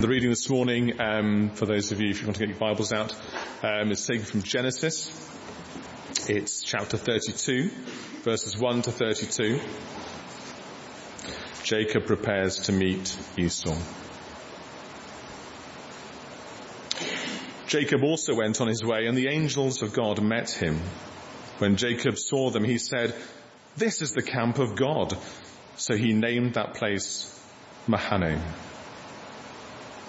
The reading this morning, um, for those of you, if you want to get your Bibles out, um, is taken from Genesis. It's chapter 32, verses 1 to 32. Jacob prepares to meet Esau. Jacob also went on his way and the angels of God met him. When Jacob saw them, he said, this is the camp of God. So he named that place Mahanaim.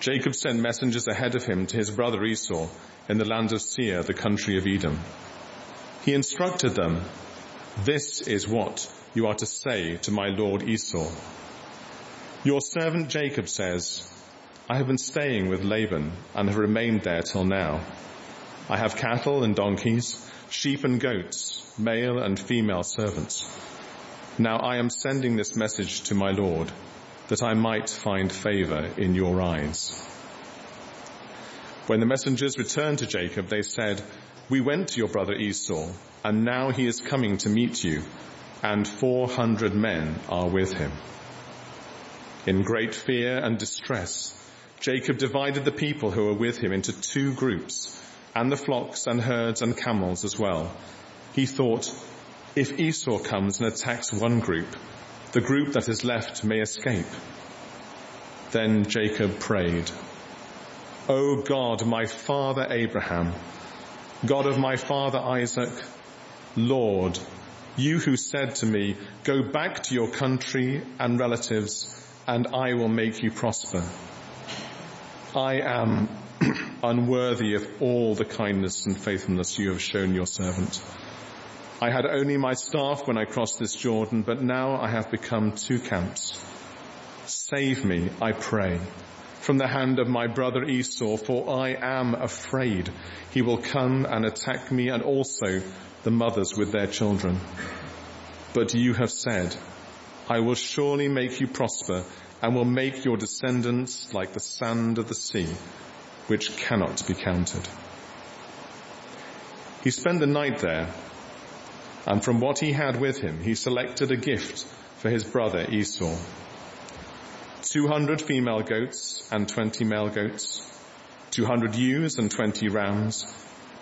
Jacob sent messengers ahead of him to his brother Esau in the land of Seir, the country of Edom. He instructed them, this is what you are to say to my lord Esau. Your servant Jacob says, I have been staying with Laban and have remained there till now. I have cattle and donkeys, sheep and goats, male and female servants. Now I am sending this message to my Lord that I might find favor in your eyes. When the messengers returned to Jacob, they said, we went to your brother Esau and now he is coming to meet you and 400 men are with him. In great fear and distress, Jacob divided the people who were with him into two groups and the flocks and herds and camels as well. He thought, if Esau comes and attacks one group, the group that is left may escape. Then Jacob prayed, O God, my father Abraham, God of my father Isaac, Lord, you who said to me, go back to your country and relatives and I will make you prosper. I am unworthy of all the kindness and faithfulness you have shown your servant. I had only my staff when I crossed this Jordan, but now I have become two camps. Save me, I pray, from the hand of my brother Esau, for I am afraid he will come and attack me and also the mothers with their children. But you have said, I will surely make you prosper and will make your descendants like the sand of the sea, which cannot be counted. He spent the night there and from what he had with him, he selected a gift for his brother Esau. 200 female goats and 20 male goats, 200 ewes and 20 rams,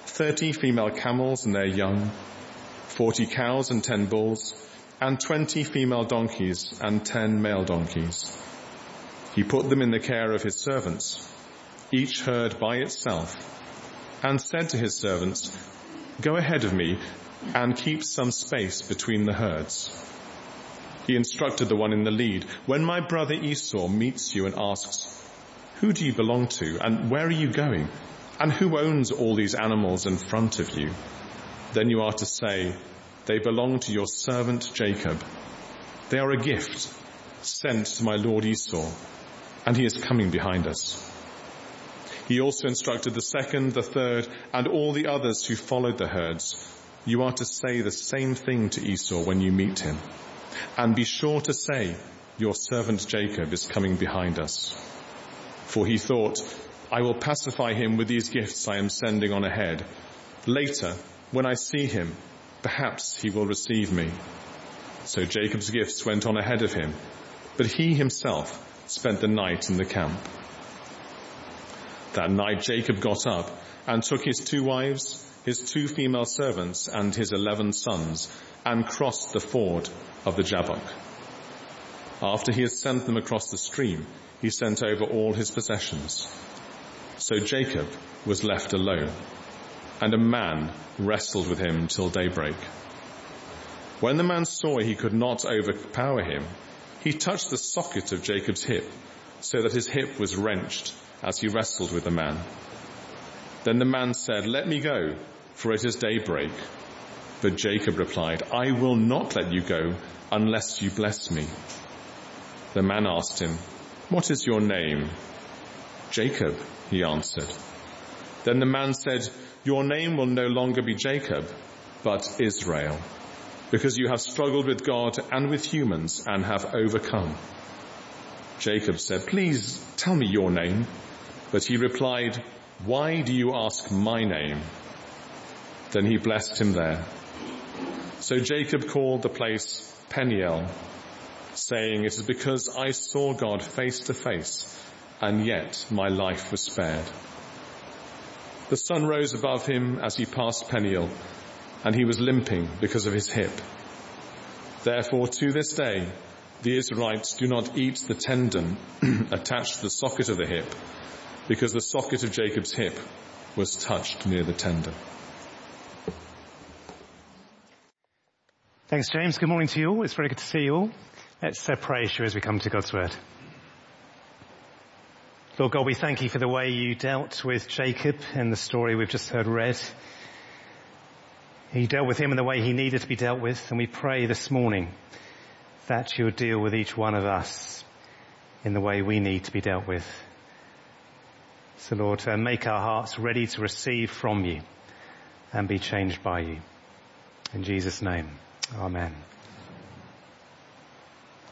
30 female camels and their young, 40 cows and 10 bulls, and 20 female donkeys and 10 male donkeys. He put them in the care of his servants, each herd by itself, and said to his servants, Go ahead of me and keep some space between the herds. He instructed the one in the lead, when my brother Esau meets you and asks, who do you belong to and where are you going? And who owns all these animals in front of you? Then you are to say, they belong to your servant Jacob. They are a gift sent to my lord Esau and he is coming behind us. He also instructed the second, the third, and all the others who followed the herds you are to say the same thing to Esau when you meet him. And be sure to say, your servant Jacob is coming behind us. For he thought, I will pacify him with these gifts I am sending on ahead. Later, when I see him, perhaps he will receive me. So Jacob's gifts went on ahead of him, but he himself spent the night in the camp. That night Jacob got up and took his two wives, his two female servants and his eleven sons and crossed the ford of the Jabbok. After he had sent them across the stream, he sent over all his possessions. So Jacob was left alone and a man wrestled with him till daybreak. When the man saw he could not overpower him, he touched the socket of Jacob's hip so that his hip was wrenched as he wrestled with the man. Then the man said, let me go for it is daybreak. But Jacob replied, I will not let you go unless you bless me. The man asked him, what is your name? Jacob, he answered. Then the man said, your name will no longer be Jacob, but Israel, because you have struggled with God and with humans and have overcome. Jacob said, please tell me your name. But he replied, why do you ask my name? Then he blessed him there. So Jacob called the place Peniel, saying, it is because I saw God face to face and yet my life was spared. The sun rose above him as he passed Peniel, and he was limping because of his hip. Therefore, to this day, the Israelites do not eat the tendon attached to the socket of the hip, because the socket of Jacob's hip was touched near the tendon. Thanks, James. Good morning to you all. It's very good to see you all. Let's uh, pray as we come to God's Word. Lord God, we thank you for the way you dealt with Jacob in the story we've just heard read. You dealt with him in the way he needed to be dealt with, and we pray this morning that you'll deal with each one of us in the way we need to be dealt with. So Lord, uh, make our hearts ready to receive from you and be changed by you. In Jesus' name, Amen.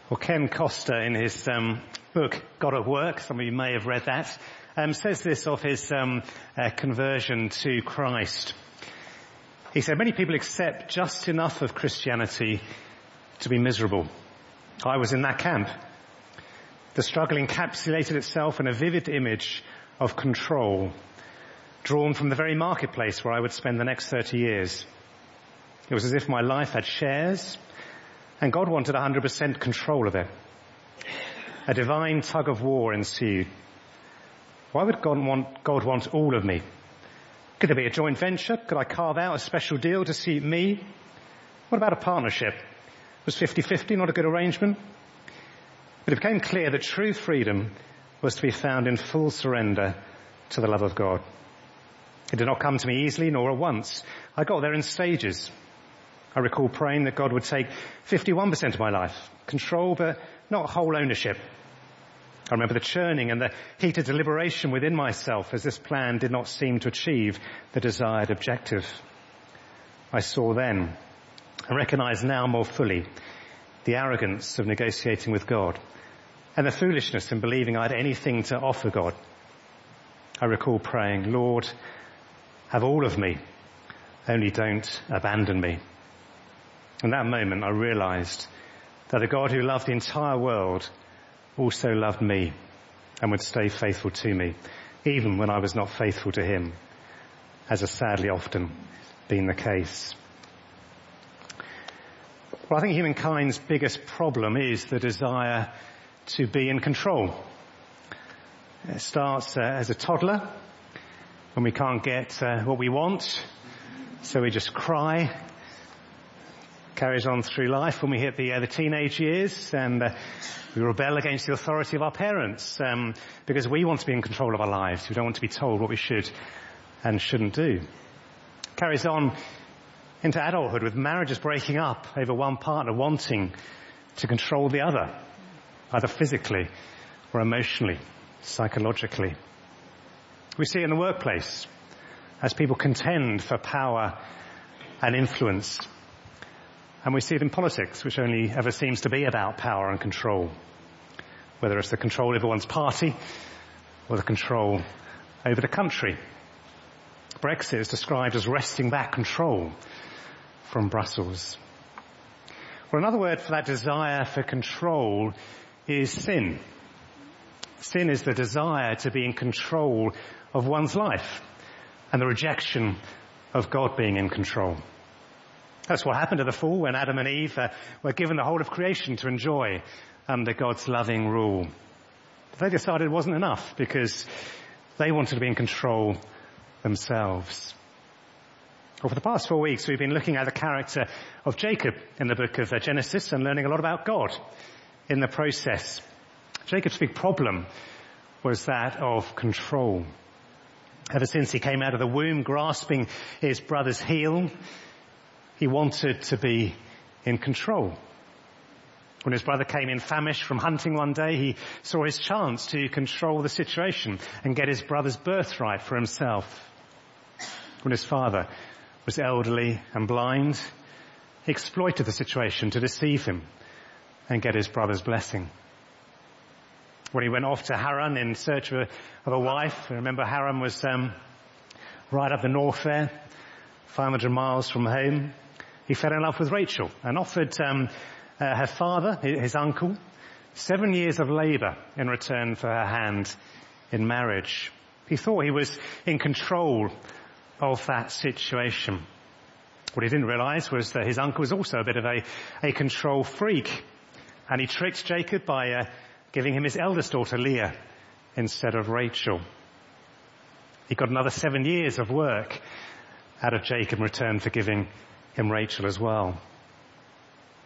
Well, Ken Costa in his um, book, God at Work, some of you may have read that, um, says this of his um, uh, conversion to Christ. He said, many people accept just enough of Christianity to be miserable. I was in that camp. The struggle encapsulated itself in a vivid image of control, drawn from the very marketplace where I would spend the next 30 years. It was as if my life had shares, and God wanted 100% control of it. A divine tug of war ensued. Why would God want, God want all of me? Could there be a joint venture? Could I carve out a special deal to suit me? What about a partnership? Was 50-50 not a good arrangement? But it became clear that true freedom was to be found in full surrender to the love of God. It did not come to me easily nor at once. I got there in stages. I recall praying that God would take 51% of my life, control but not whole ownership. I remember the churning and the heated deliberation within myself as this plan did not seem to achieve the desired objective. I saw then and recognize now more fully the arrogance of negotiating with God and the foolishness in believing I had anything to offer God. I recall praying, Lord, have all of me, only don't abandon me. In that moment I realized that a God who loved the entire world also loved me and would stay faithful to me, even when I was not faithful to him, as has sadly often been the case. Well, I think humankind's biggest problem is the desire to be in control. It starts uh, as a toddler when we can't get uh, what we want, so we just cry carries on through life when we hit the, uh, the teenage years and uh, we rebel against the authority of our parents um, because we want to be in control of our lives. We don't want to be told what we should and shouldn't do. Carries on into adulthood with marriages breaking up over one partner wanting to control the other, either physically or emotionally, psychologically. We see it in the workplace as people contend for power and influence and we see it in politics, which only ever seems to be about power and control. Whether it's the control over one's party or the control over the country. Brexit is described as wresting back control from Brussels. Well, another word for that desire for control is sin. Sin is the desire to be in control of one's life and the rejection of God being in control. That's what happened to the fall when Adam and Eve uh, were given the whole of creation to enjoy under God's loving rule. But they decided it wasn't enough because they wanted to be in control themselves. Well, for the past four weeks, we've been looking at the character of Jacob in the book of uh, Genesis and learning a lot about God in the process. Jacob's big problem was that of control. Ever since he came out of the womb grasping his brother's heel, he wanted to be in control. When his brother came in famished from hunting one day, he saw his chance to control the situation and get his brother's birthright for himself. When his father was elderly and blind, he exploited the situation to deceive him and get his brother's blessing. When he went off to Haran in search of a, of a wife, remember Haran was um, right up the north there, 500 miles from home he fell in love with Rachel and offered um, uh, her father, his uncle, seven years of labour in return for her hand in marriage. He thought he was in control of that situation. What he didn't realize was that his uncle was also a bit of a, a control freak. And he tricked Jacob by uh, giving him his eldest daughter Leah instead of Rachel. He got another seven years of work out of Jacob in return for giving him Rachel as well.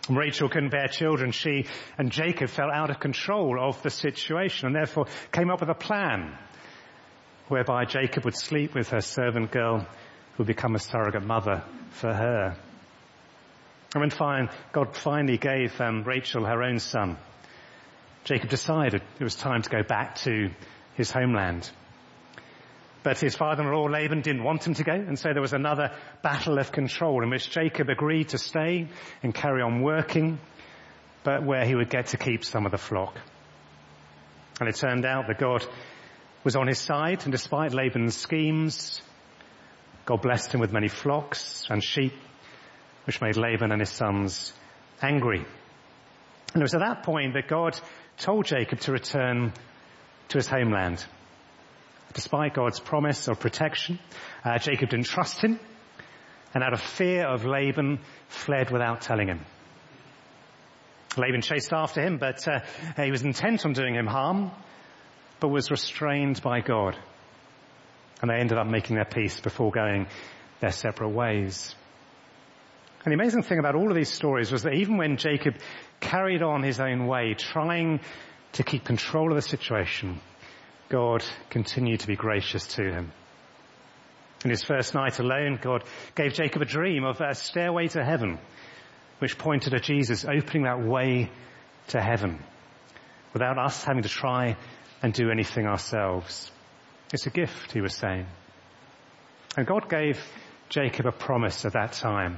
Rachel couldn't bear children. She and Jacob fell out of control of the situation and therefore came up with a plan whereby Jacob would sleep with her servant girl who would become a surrogate mother for her. And when fine, God finally gave um, Rachel her own son, Jacob decided it was time to go back to his homeland. But his father-in-law Laban didn't want him to go, and so there was another battle of control in which Jacob agreed to stay and carry on working, but where he would get to keep some of the flock. And it turned out that God was on his side, and despite Laban's schemes, God blessed him with many flocks and sheep, which made Laban and his sons angry. And it was at that point that God told Jacob to return to his homeland. Despite God's promise of protection, uh, Jacob didn't trust him and out of fear of Laban fled without telling him. Laban chased after him, but uh, he was intent on doing him harm, but was restrained by God. And they ended up making their peace before going their separate ways. And the amazing thing about all of these stories was that even when Jacob carried on his own way, trying to keep control of the situation, God continued to be gracious to him. In his first night alone, God gave Jacob a dream of a stairway to heaven, which pointed at Jesus opening that way to heaven without us having to try and do anything ourselves. It's a gift, he was saying. And God gave Jacob a promise at that time.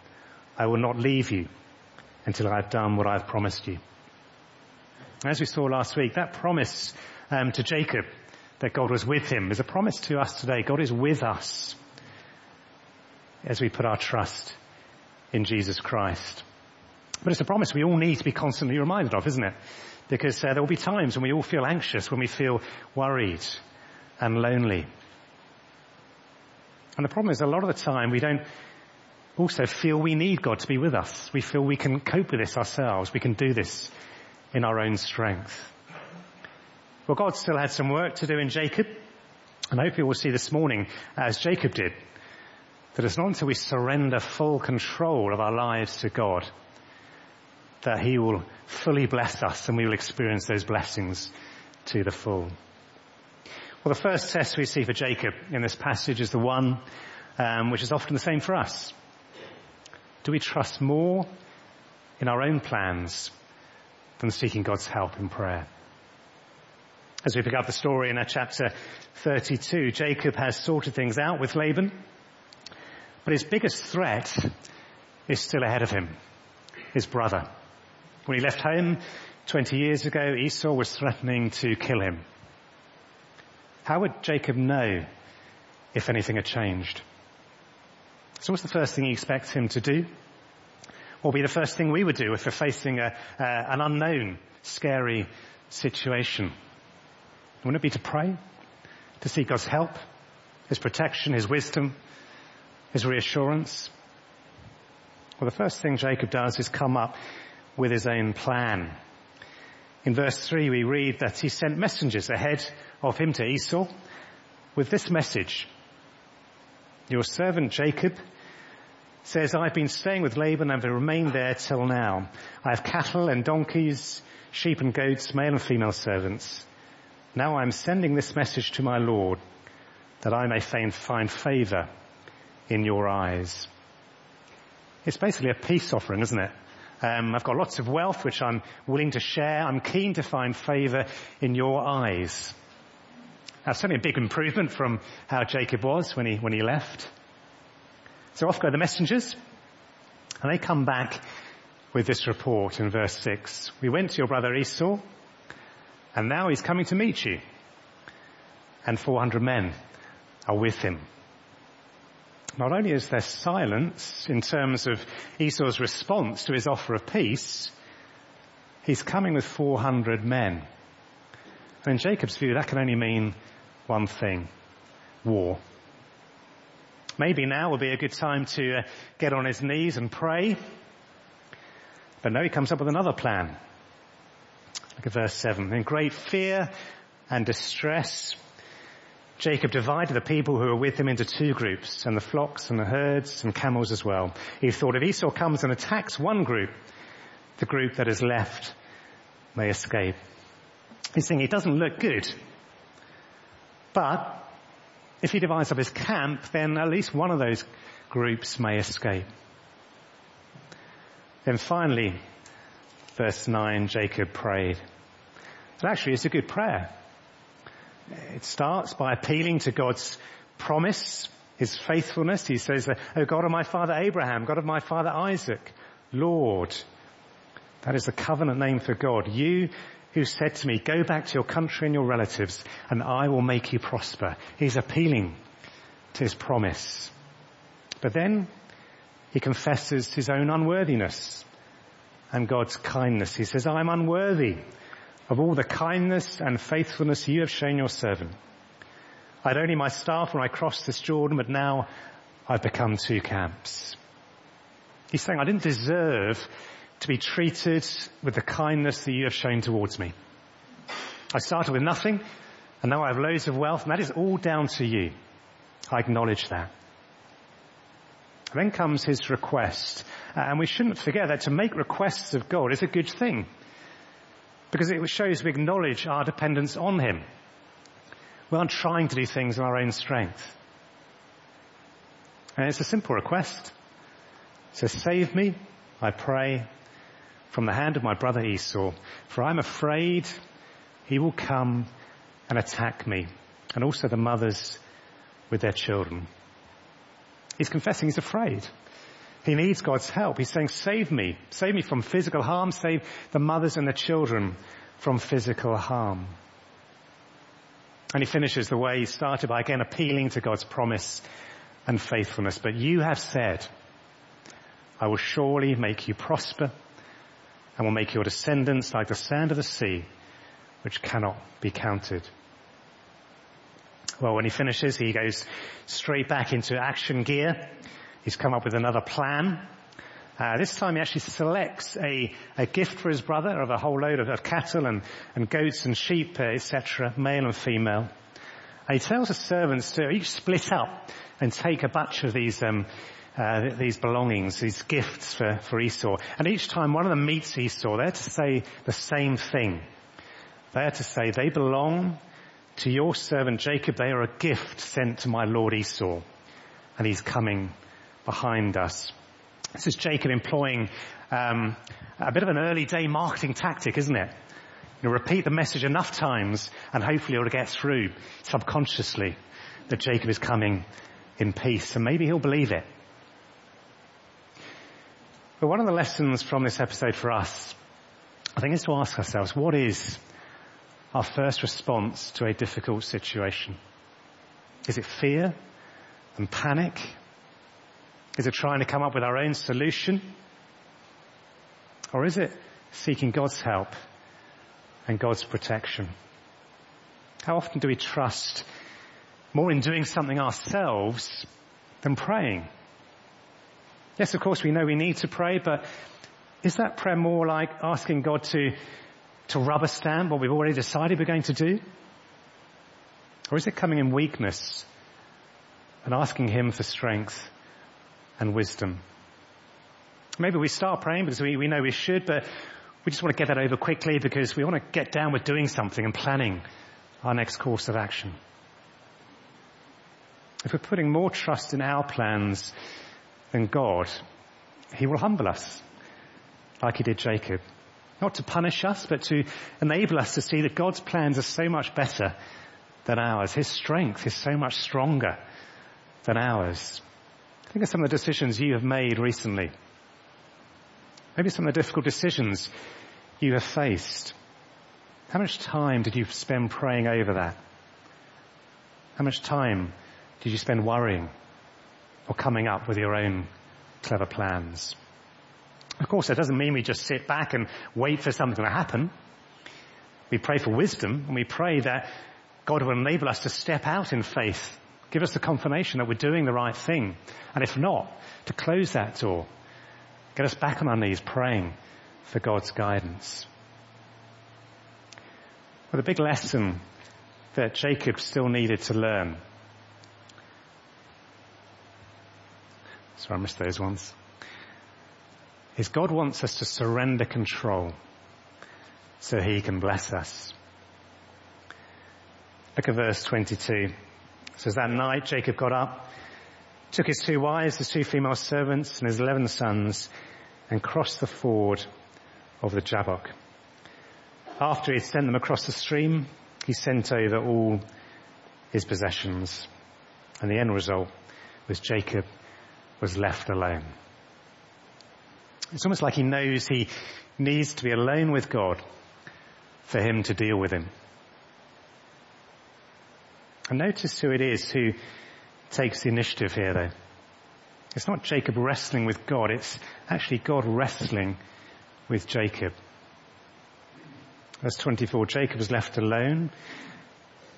I will not leave you until I have done what I have promised you. As we saw last week, that promise um, to Jacob that God was with him is a promise to us today. God is with us as we put our trust in Jesus Christ. But it's a promise we all need to be constantly reminded of, isn't it? Because uh, there will be times when we all feel anxious, when we feel worried and lonely. And the problem is a lot of the time we don't also feel we need God to be with us. We feel we can cope with this ourselves. We can do this in our own strength. Well, God still had some work to do in Jacob, and I hope you will see this morning, as Jacob did, that it's not until we surrender full control of our lives to God that He will fully bless us and we will experience those blessings to the full. Well, the first test we see for Jacob in this passage is the one um, which is often the same for us. Do we trust more in our own plans than seeking God's help in prayer? As we pick up the story in our chapter 32, Jacob has sorted things out with Laban, but his biggest threat is still ahead of him, his brother. When he left home 20 years ago, Esau was threatening to kill him. How would Jacob know if anything had changed? So what's the first thing you expect him to do? What would be the first thing we would do if we're facing a, uh, an unknown, scary situation? Wouldn't it be to pray? To seek God's help, His protection, His wisdom, His reassurance? Well, the first thing Jacob does is come up with his own plan. In verse 3 we read that he sent messengers ahead of him to Esau with this message. Your servant Jacob says, I've been staying with Laban and have remained there till now. I have cattle and donkeys, sheep and goats, male and female servants. Now I'm sending this message to my Lord that I may find favor in your eyes. It's basically a peace offering, isn't it? Um, I've got lots of wealth which I'm willing to share. I'm keen to find favor in your eyes. That's certainly a big improvement from how Jacob was when he, when he left. So off go the messengers, and they come back with this report in verse 6. We went to your brother Esau, and now he's coming to meet you. And 400 men are with him. Not only is there silence in terms of Esau's response to his offer of peace, he's coming with 400 men. And in Jacob's view, that can only mean one thing. War. Maybe now would be a good time to uh, get on his knees and pray. But no, he comes up with another plan. Look at verse 7. In great fear and distress, Jacob divided the people who were with him into two groups, and the flocks and the herds and camels as well. He thought if Esau comes and attacks one group, the group that is left may escape. He's saying it doesn't look good. But if he divides up his camp, then at least one of those groups may escape. Then finally, verse 9, Jacob prayed. And actually it's a good prayer. It starts by appealing to God's promise, His faithfulness. He says, Oh God of my father Abraham, God of my father Isaac, Lord. That is the covenant name for God. You who said to me, go back to your country and your relatives and I will make you prosper. He's appealing to his promise. But then he confesses his own unworthiness and God's kindness. He says, I'm unworthy of all the kindness and faithfulness you have shown your servant. I had only my staff when I crossed this Jordan, but now I've become two camps. He's saying, I didn't deserve to be treated with the kindness that you have shown towards me. I started with nothing, and now I have loads of wealth, and that is all down to you. I acknowledge that. Then comes his request, and we shouldn't forget that to make requests of God is a good thing because it shows we acknowledge our dependence on Him. We aren't trying to do things in our own strength. And it's a simple request. Says, save me, I pray, from the hand of my brother Esau, for I'm afraid he will come and attack me, and also the mothers with their children. He's confessing he's afraid. He needs God's help. He's saying, save me. Save me from physical harm. Save the mothers and the children from physical harm. And he finishes the way he started by again appealing to God's promise and faithfulness. But you have said, I will surely make you prosper and will make your descendants like the sand of the sea, which cannot be counted. Well, when he finishes, he goes straight back into action gear. He's come up with another plan. Uh, this time he actually selects a, a gift for his brother of a whole load of, of cattle and, and goats and sheep, uh, etc., male and female. And he tells the servants to each split up and take a batch of these um, uh, these belongings, these gifts for, for Esau. And each time one of them meets Esau, they're to say the same thing. They're to say, they belong to your servant Jacob. They are a gift sent to my Lord Esau. And he's coming behind us. This is Jacob employing um, a bit of an early day marketing tactic, isn't it? You know, repeat the message enough times and hopefully it'll get through subconsciously that Jacob is coming in peace and maybe he'll believe it. But one of the lessons from this episode for us, I think is to ask ourselves, what is our first response to a difficult situation? Is it fear and panic? Is it trying to come up with our own solution? Or is it seeking God's help and God's protection? How often do we trust more in doing something ourselves than praying? Yes, of course we know we need to pray, but is that prayer more like asking God to, to rubber stamp what we've already decided we're going to do? Or is it coming in weakness and asking Him for strength and wisdom. Maybe we start praying because we, we know we should, but we just want to get that over quickly because we want to get down with doing something and planning our next course of action. If we're putting more trust in our plans than God, He will humble us, like He did Jacob. Not to punish us, but to enable us to see that God's plans are so much better than ours. His strength is so much stronger than ours. Think of some of the decisions you have made recently. Maybe some of the difficult decisions you have faced. How much time did you spend praying over that? How much time did you spend worrying or coming up with your own clever plans? Of course, that doesn't mean we just sit back and wait for something to happen. We pray for wisdom and we pray that God will enable us to step out in faith, give us the confirmation that we're doing the right thing. And if not, to close that door, get us back on our knees praying for God's guidance. Well, the big lesson that Jacob still needed to learn. Sorry, I missed those ones. Is God wants us to surrender control so he can bless us. Look at verse 22. It says that night Jacob got up, took his two wives, his two female servants and his eleven sons and crossed the ford of the Jabbok. After he had sent them across the stream, he sent over all his possessions. And the end result was Jacob was left alone. It's almost like he knows he needs to be alone with God for him to deal with him. And notice who it is who takes the initiative here though. It's not Jacob wrestling with God, it's actually God wrestling with Jacob. Verse 24, Jacob was left alone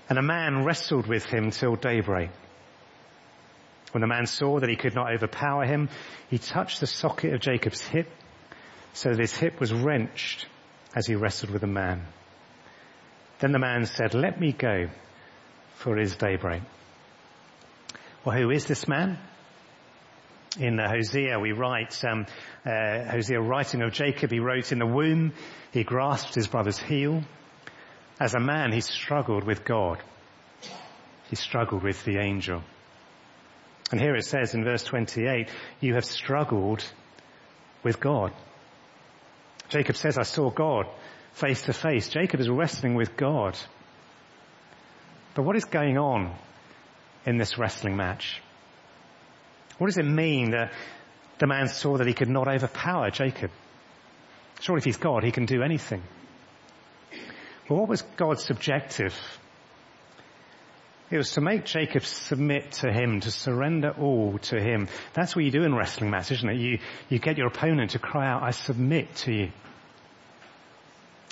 and a man wrestled with him till daybreak. When the man saw that he could not overpower him, he touched the socket of Jacob's hip so that his hip was wrenched as he wrestled with the man. Then the man said, let me go for it is daybreak. Well, who is this man? In Hosea, we write, um, uh, Hosea writing of Jacob, he wrote, in the womb, he grasped his brother's heel. As a man, he struggled with God. He struggled with the angel. And here it says in verse 28, you have struggled with God. Jacob says, I saw God face to face. Jacob is wrestling with God. But what is going on in this wrestling match? What does it mean that the man saw that he could not overpower Jacob? Surely if he's God, he can do anything. Well, what was God's objective? It was to make Jacob submit to him, to surrender all to him. That's what you do in wrestling matches, isn't it? You, you get your opponent to cry out, I submit to you.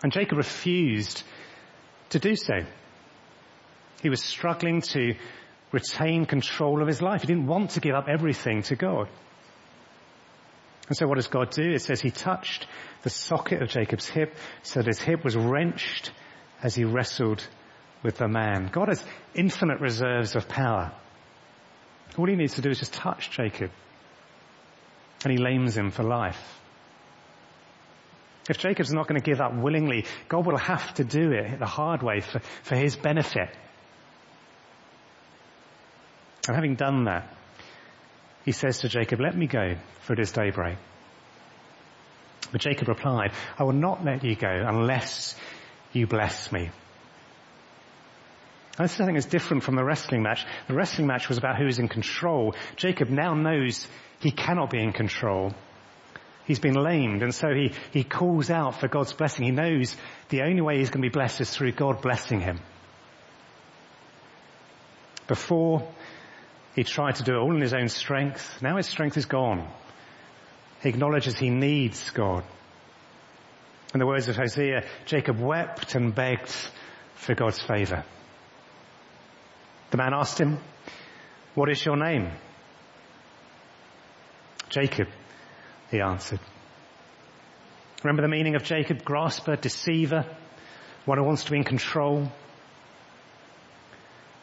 And Jacob refused to do so. He was struggling to retain control of his life. He didn't want to give up everything to God. And so what does God do? It says he touched the socket of Jacob's hip so that his hip was wrenched as he wrestled with the man. God has infinite reserves of power. All he needs to do is just touch Jacob and he lames him for life. If Jacob's not going to give up willingly, God will have to do it the hard way for, for his benefit. And having done that, he says to Jacob, let me go, for it is daybreak. But Jacob replied, I will not let you go unless you bless me. And this I think is different from the wrestling match. The wrestling match was about who is in control. Jacob now knows he cannot be in control. He's been lamed and so he, he calls out for God's blessing. He knows the only way he's going to be blessed is through God blessing him. Before he tried to do it all in his own strength. Now his strength is gone. He acknowledges he needs God. In the words of Hosea, Jacob wept and begged for God's favor. The man asked him, what is your name? Jacob, he answered. Remember the meaning of Jacob? Grasper, deceiver, one who wants to be in control.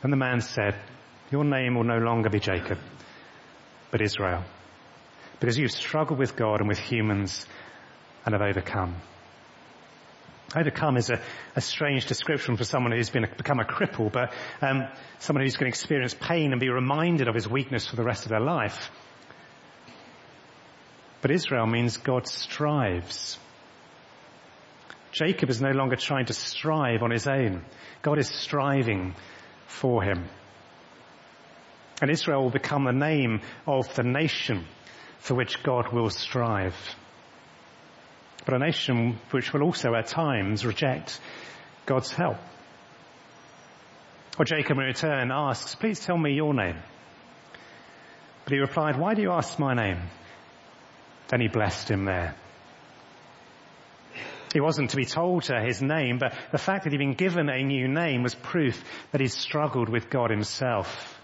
And the man said, your name will no longer be Jacob, but Israel. Because you've struggled with God and with humans and have overcome. Overcome is a, a strange description for someone who's been a, become a cripple, but um, someone who's going to experience pain and be reminded of his weakness for the rest of their life. But Israel means God strives. Jacob is no longer trying to strive on his own. God is striving for him. And Israel will become the name of the nation for which God will strive. But a nation which will also at times reject God's help. Or Jacob in return asks, please tell me your name. But he replied, why do you ask my name? Then he blessed him there. He wasn't to be told his name, but the fact that he'd been given a new name was proof that he'd struggled with God himself.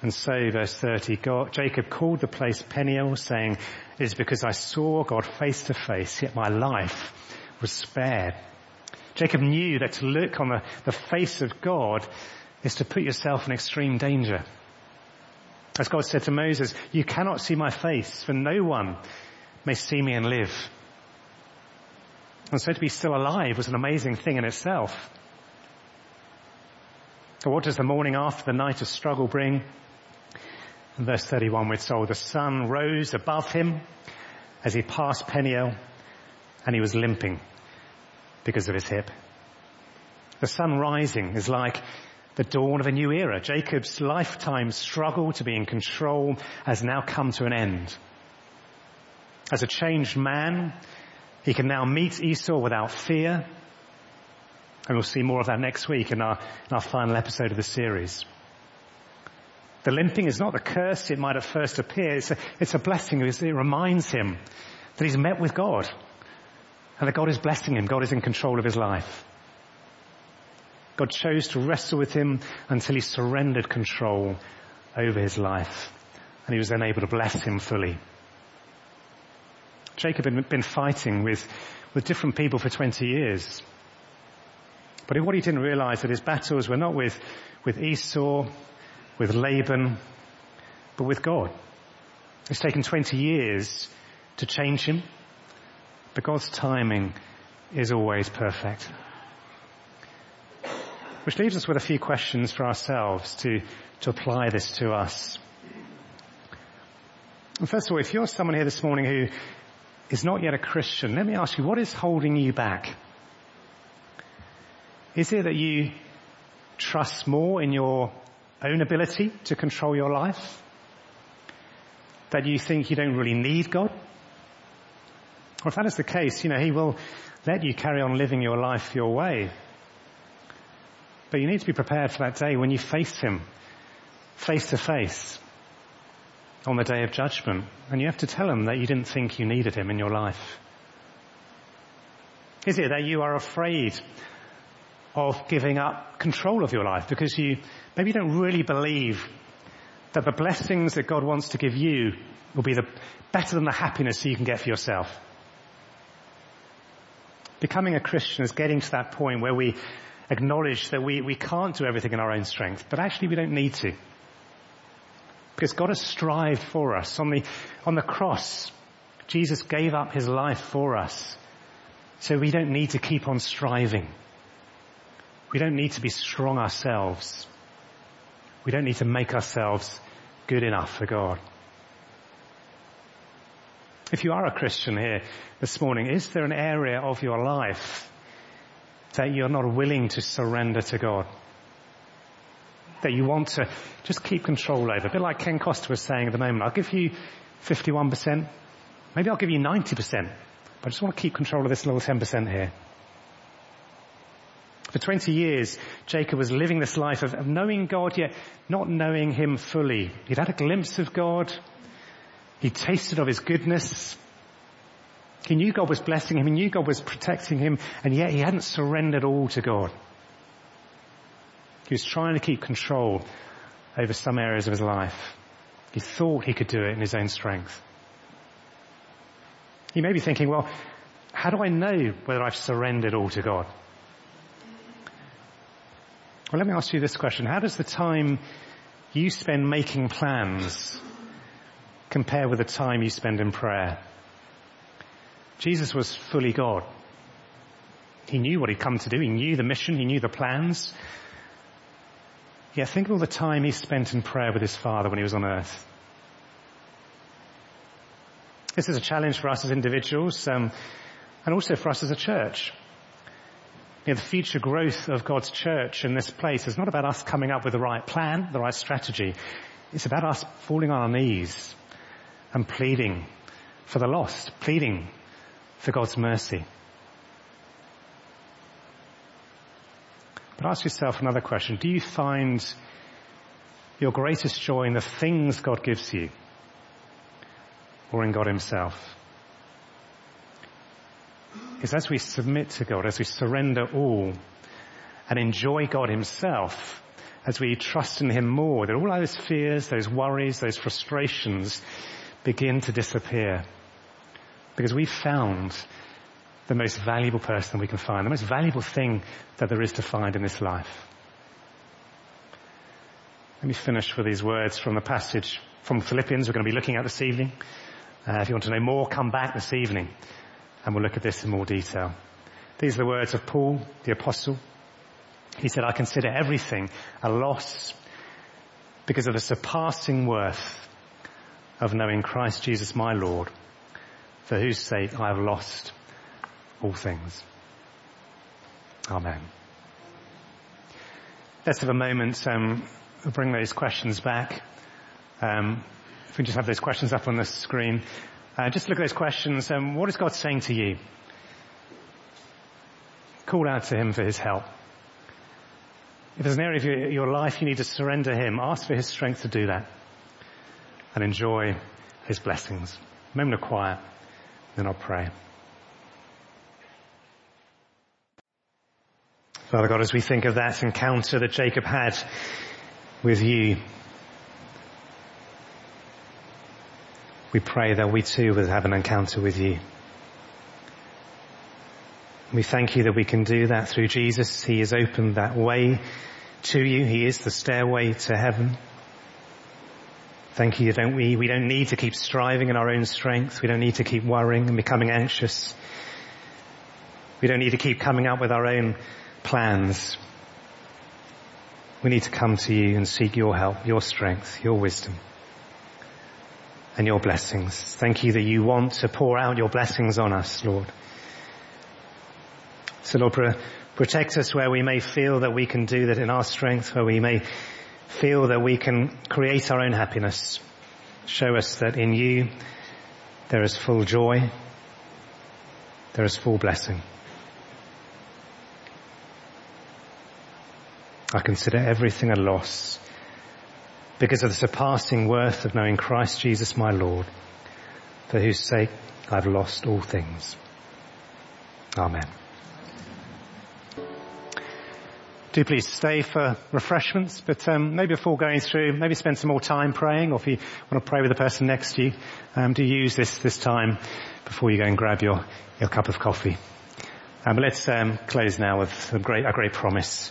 And so, verse 30, God, Jacob called the place Peniel, saying, It is because I saw God face to face, yet my life was spared. Jacob knew that to look on the, the face of God is to put yourself in extreme danger. As God said to Moses, you cannot see my face, for no one may see me and live. And so to be still alive was an amazing thing in itself. But what does the morning after the night of struggle bring? In verse 31 we're told the sun rose above him as he passed Peniel and he was limping because of his hip. The sun rising is like the dawn of a new era. Jacob's lifetime struggle to be in control has now come to an end. As a changed man, he can now meet Esau without fear. And we'll see more of that next week in our, in our final episode of the series. The limping is not the curse it might at first appear. It's a, it's a blessing. It reminds him that he's met with God and that God is blessing him. God is in control of his life. God chose to wrestle with him until he surrendered control over his life and he was then able to bless him fully. Jacob had been fighting with, with different people for 20 years. But what he didn't realize that his battles were not with, with Esau, with Laban, but with God. It's taken 20 years to change him, but God's timing is always perfect. Which leaves us with a few questions for ourselves to, to apply this to us. First of all, if you're someone here this morning who is not yet a Christian, let me ask you, what is holding you back? Is it that you trust more in your own ability to control your life? That you think you don't really need God? Or if that is the case, you know, He will let you carry on living your life your way. But you need to be prepared for that day when you face Him face to face on the day of judgment. And you have to tell him that you didn't think you needed him in your life. Is it that you are afraid of giving up control of your life because you maybe don't really believe that the blessings that God wants to give you will be the better than the happiness you can get for yourself? Becoming a Christian is getting to that point where we acknowledge that we, we can't do everything in our own strength, but actually we don't need to. Because God has strived for us. On the, on the cross, Jesus gave up his life for us. So we don't need to keep on striving. We don't need to be strong ourselves. We don't need to make ourselves good enough for God. If you are a Christian here this morning, is there an area of your life that you're not willing to surrender to God? that you want to just keep control over. A bit like Ken Costa was saying at the moment, I'll give you 51%, maybe I'll give you 90%, but I just want to keep control of this little 10% here. For 20 years, Jacob was living this life of, of knowing God yet not knowing Him fully. He'd had a glimpse of God. He tasted of His goodness. He knew God was blessing him. He knew God was protecting him. And yet he hadn't surrendered all to God. He was trying to keep control over some areas of his life. He thought he could do it in his own strength. He may be thinking, well, how do I know whether I've surrendered all to God? Well, let me ask you this question. How does the time you spend making plans compare with the time you spend in prayer? Jesus was fully God. He knew what he'd come to do. He knew the mission. He knew the plans. Yeah, think of all the time he spent in prayer with his father when he was on earth. This is a challenge for us as individuals, um, and also for us as a church. You know, the future growth of God's church in this place is not about us coming up with the right plan, the right strategy. It's about us falling on our knees and pleading for the lost, pleading for God's mercy. But ask yourself another question. Do you find your greatest joy in the things God gives you or in God himself? Is as we submit to God, as we surrender all and enjoy God himself, as we trust in him more, that all those fears, those worries, those frustrations begin to disappear. Because we've found the most valuable person we can find, the most valuable thing that there is to find in this life. Let me finish with these words from the passage from Philippians we're going to be looking at this evening. Uh, if you want to know more, come back this evening and we'll look at this in more detail. These are the words of Paul, the apostle. He said, I consider everything a loss because of the surpassing worth of knowing Christ Jesus my Lord, for whose sake I have lost all things. Amen. Let's have a moment, um, bring those questions back. Um, if we just have those questions up on the screen. Uh, just look at those questions. Um, what is God saying to you? Call out to Him for His help. If there's an area of your, your life you need to surrender Him, ask for His strength to do that and enjoy His blessings. A moment of quiet, then I'll pray. Father God, as we think of that encounter that Jacob had with you, we pray that we too will have an encounter with you. We thank you that we can do that through Jesus. He has opened that way to you. He is the stairway to heaven. Thank you, don't we? We don't need to keep striving in our own strength. We don't need to keep worrying and becoming anxious. We don't need to keep coming up with our own plans. We need to come to you and seek your help, your strength, your wisdom, and your blessings. Thank you that you want to pour out your blessings on us, Lord. So Lord, protect us where we may feel that we can do that in our strength, where we may feel that we can create our own happiness. Show us that in you there is full joy, there is full blessing. I consider everything a loss because of the surpassing worth of knowing Christ Jesus my Lord, for whose sake I've lost all things. Amen. Do please stay for refreshments, but um, maybe before going through, maybe spend some more time praying, or if you want to pray with the person next to you, um, do use this this time before you go and grab your your cup of coffee. Um, but let's um, close now with a great a great promise.